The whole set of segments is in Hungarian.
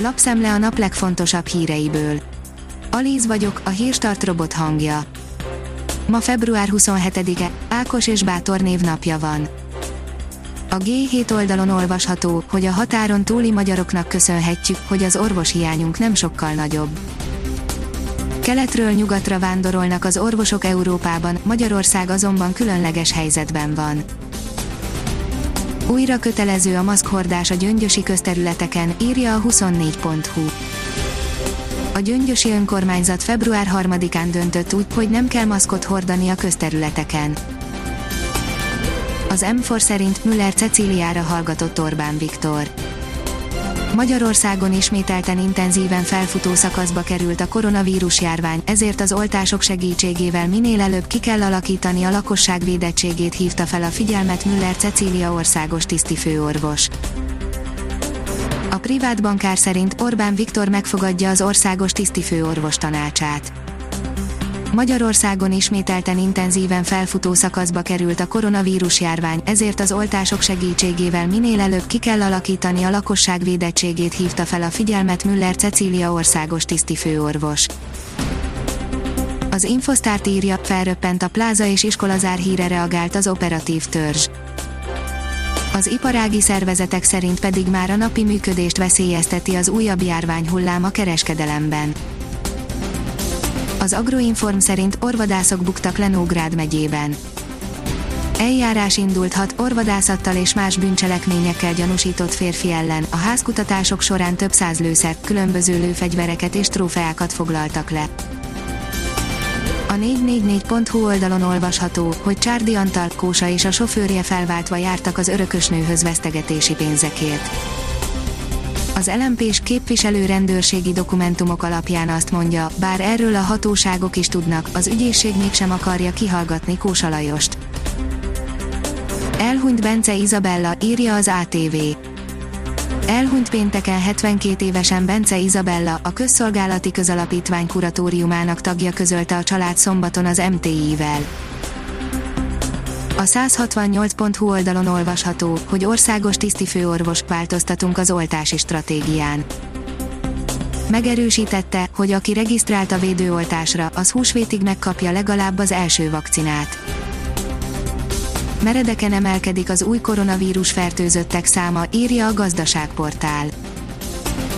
Lapszemle a nap legfontosabb híreiből. Alíz vagyok, a hírstart robot hangja. Ma február 27-e, Ákos és Bátor névnapja van. A G7 oldalon olvasható, hogy a határon túli magyaroknak köszönhetjük, hogy az orvoshiányunk nem sokkal nagyobb. Keletről nyugatra vándorolnak az orvosok Európában, Magyarország azonban különleges helyzetben van. Újra kötelező a maszkhordás a gyöngyösi közterületeken, írja a 24.hu. A gyöngyösi önkormányzat február 3-án döntött úgy, hogy nem kell maszkot hordani a közterületeken. Az M4 szerint Müller Cecíliára hallgatott Orbán Viktor. Magyarországon ismételten intenzíven felfutó szakaszba került a koronavírus járvány, ezért az oltások segítségével minél előbb ki kell alakítani a lakosság védettségét hívta fel a figyelmet Müller Cecília országos tisztifőorvos. A privát bankár szerint Orbán Viktor megfogadja az országos tisztifőorvos tanácsát. Magyarországon ismételten intenzíven felfutó szakaszba került a koronavírus járvány, ezért az oltások segítségével minél előbb ki kell alakítani a lakosság védettségét hívta fel a figyelmet Müller Cecília országos tisztifőorvos. Az Infosztárt írja, felröppent a pláza és iskolazár híre reagált az operatív törzs. Az iparági szervezetek szerint pedig már a napi működést veszélyezteti az újabb járványhullám a kereskedelemben. Az Agroinform szerint orvadászok buktak Lenógrád megyében. Eljárás indult hat orvadászattal és más bűncselekményekkel gyanúsított férfi ellen. A házkutatások során több száz lőszert, különböző lőfegyvereket és trófeákat foglaltak le. A 444.hu oldalon olvasható, hogy Csárdi Antal, Kósa és a sofőrje felváltva jártak az örökösnőhöz vesztegetési pénzekért. Az LMP-s képviselő rendőrségi dokumentumok alapján azt mondja, bár erről a hatóságok is tudnak, az ügyészség mégsem akarja kihallgatni Kósa Lajost. Elhunyt Bence Izabella, írja az ATV. Elhunyt pénteken 72 évesen Bence Izabella, a Közszolgálati Közalapítvány kuratóriumának tagja közölte a család szombaton az MTI-vel. A 168.hu oldalon olvasható, hogy országos tisztifőorvos változtatunk az oltási stratégián. Megerősítette, hogy aki regisztrált a védőoltásra, az húsvétig megkapja legalább az első vakcinát. Meredeken emelkedik az új koronavírus fertőzöttek száma, írja a gazdaságportál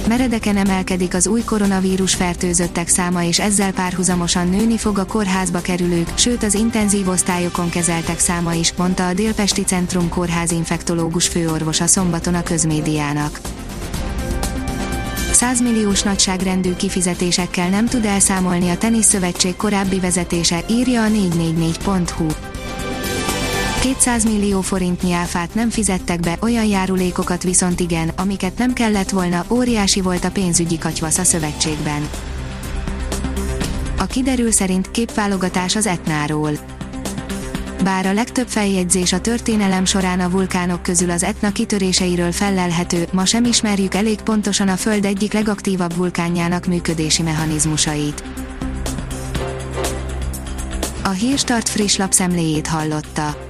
meredeken emelkedik az új koronavírus fertőzöttek száma és ezzel párhuzamosan nőni fog a kórházba kerülők, sőt az intenzív osztályokon kezeltek száma is, mondta a Délpesti Centrum Kórház infektológus főorvosa szombaton a közmédiának. 100 milliós nagyságrendű kifizetésekkel nem tud elszámolni a Teniszszövetség korábbi vezetése, írja a 444.hu. 200 millió forintnyi áfát nem fizettek be, olyan járulékokat viszont igen, amiket nem kellett volna, óriási volt a pénzügyi katyvasz a szövetségben. A kiderül szerint képválogatás az Etnáról. Bár a legtöbb feljegyzés a történelem során a vulkánok közül az Etna kitöréseiről fellelhető, ma sem ismerjük elég pontosan a Föld egyik legaktívabb vulkánjának működési mechanizmusait. A Hírstart friss lapszemléjét hallotta.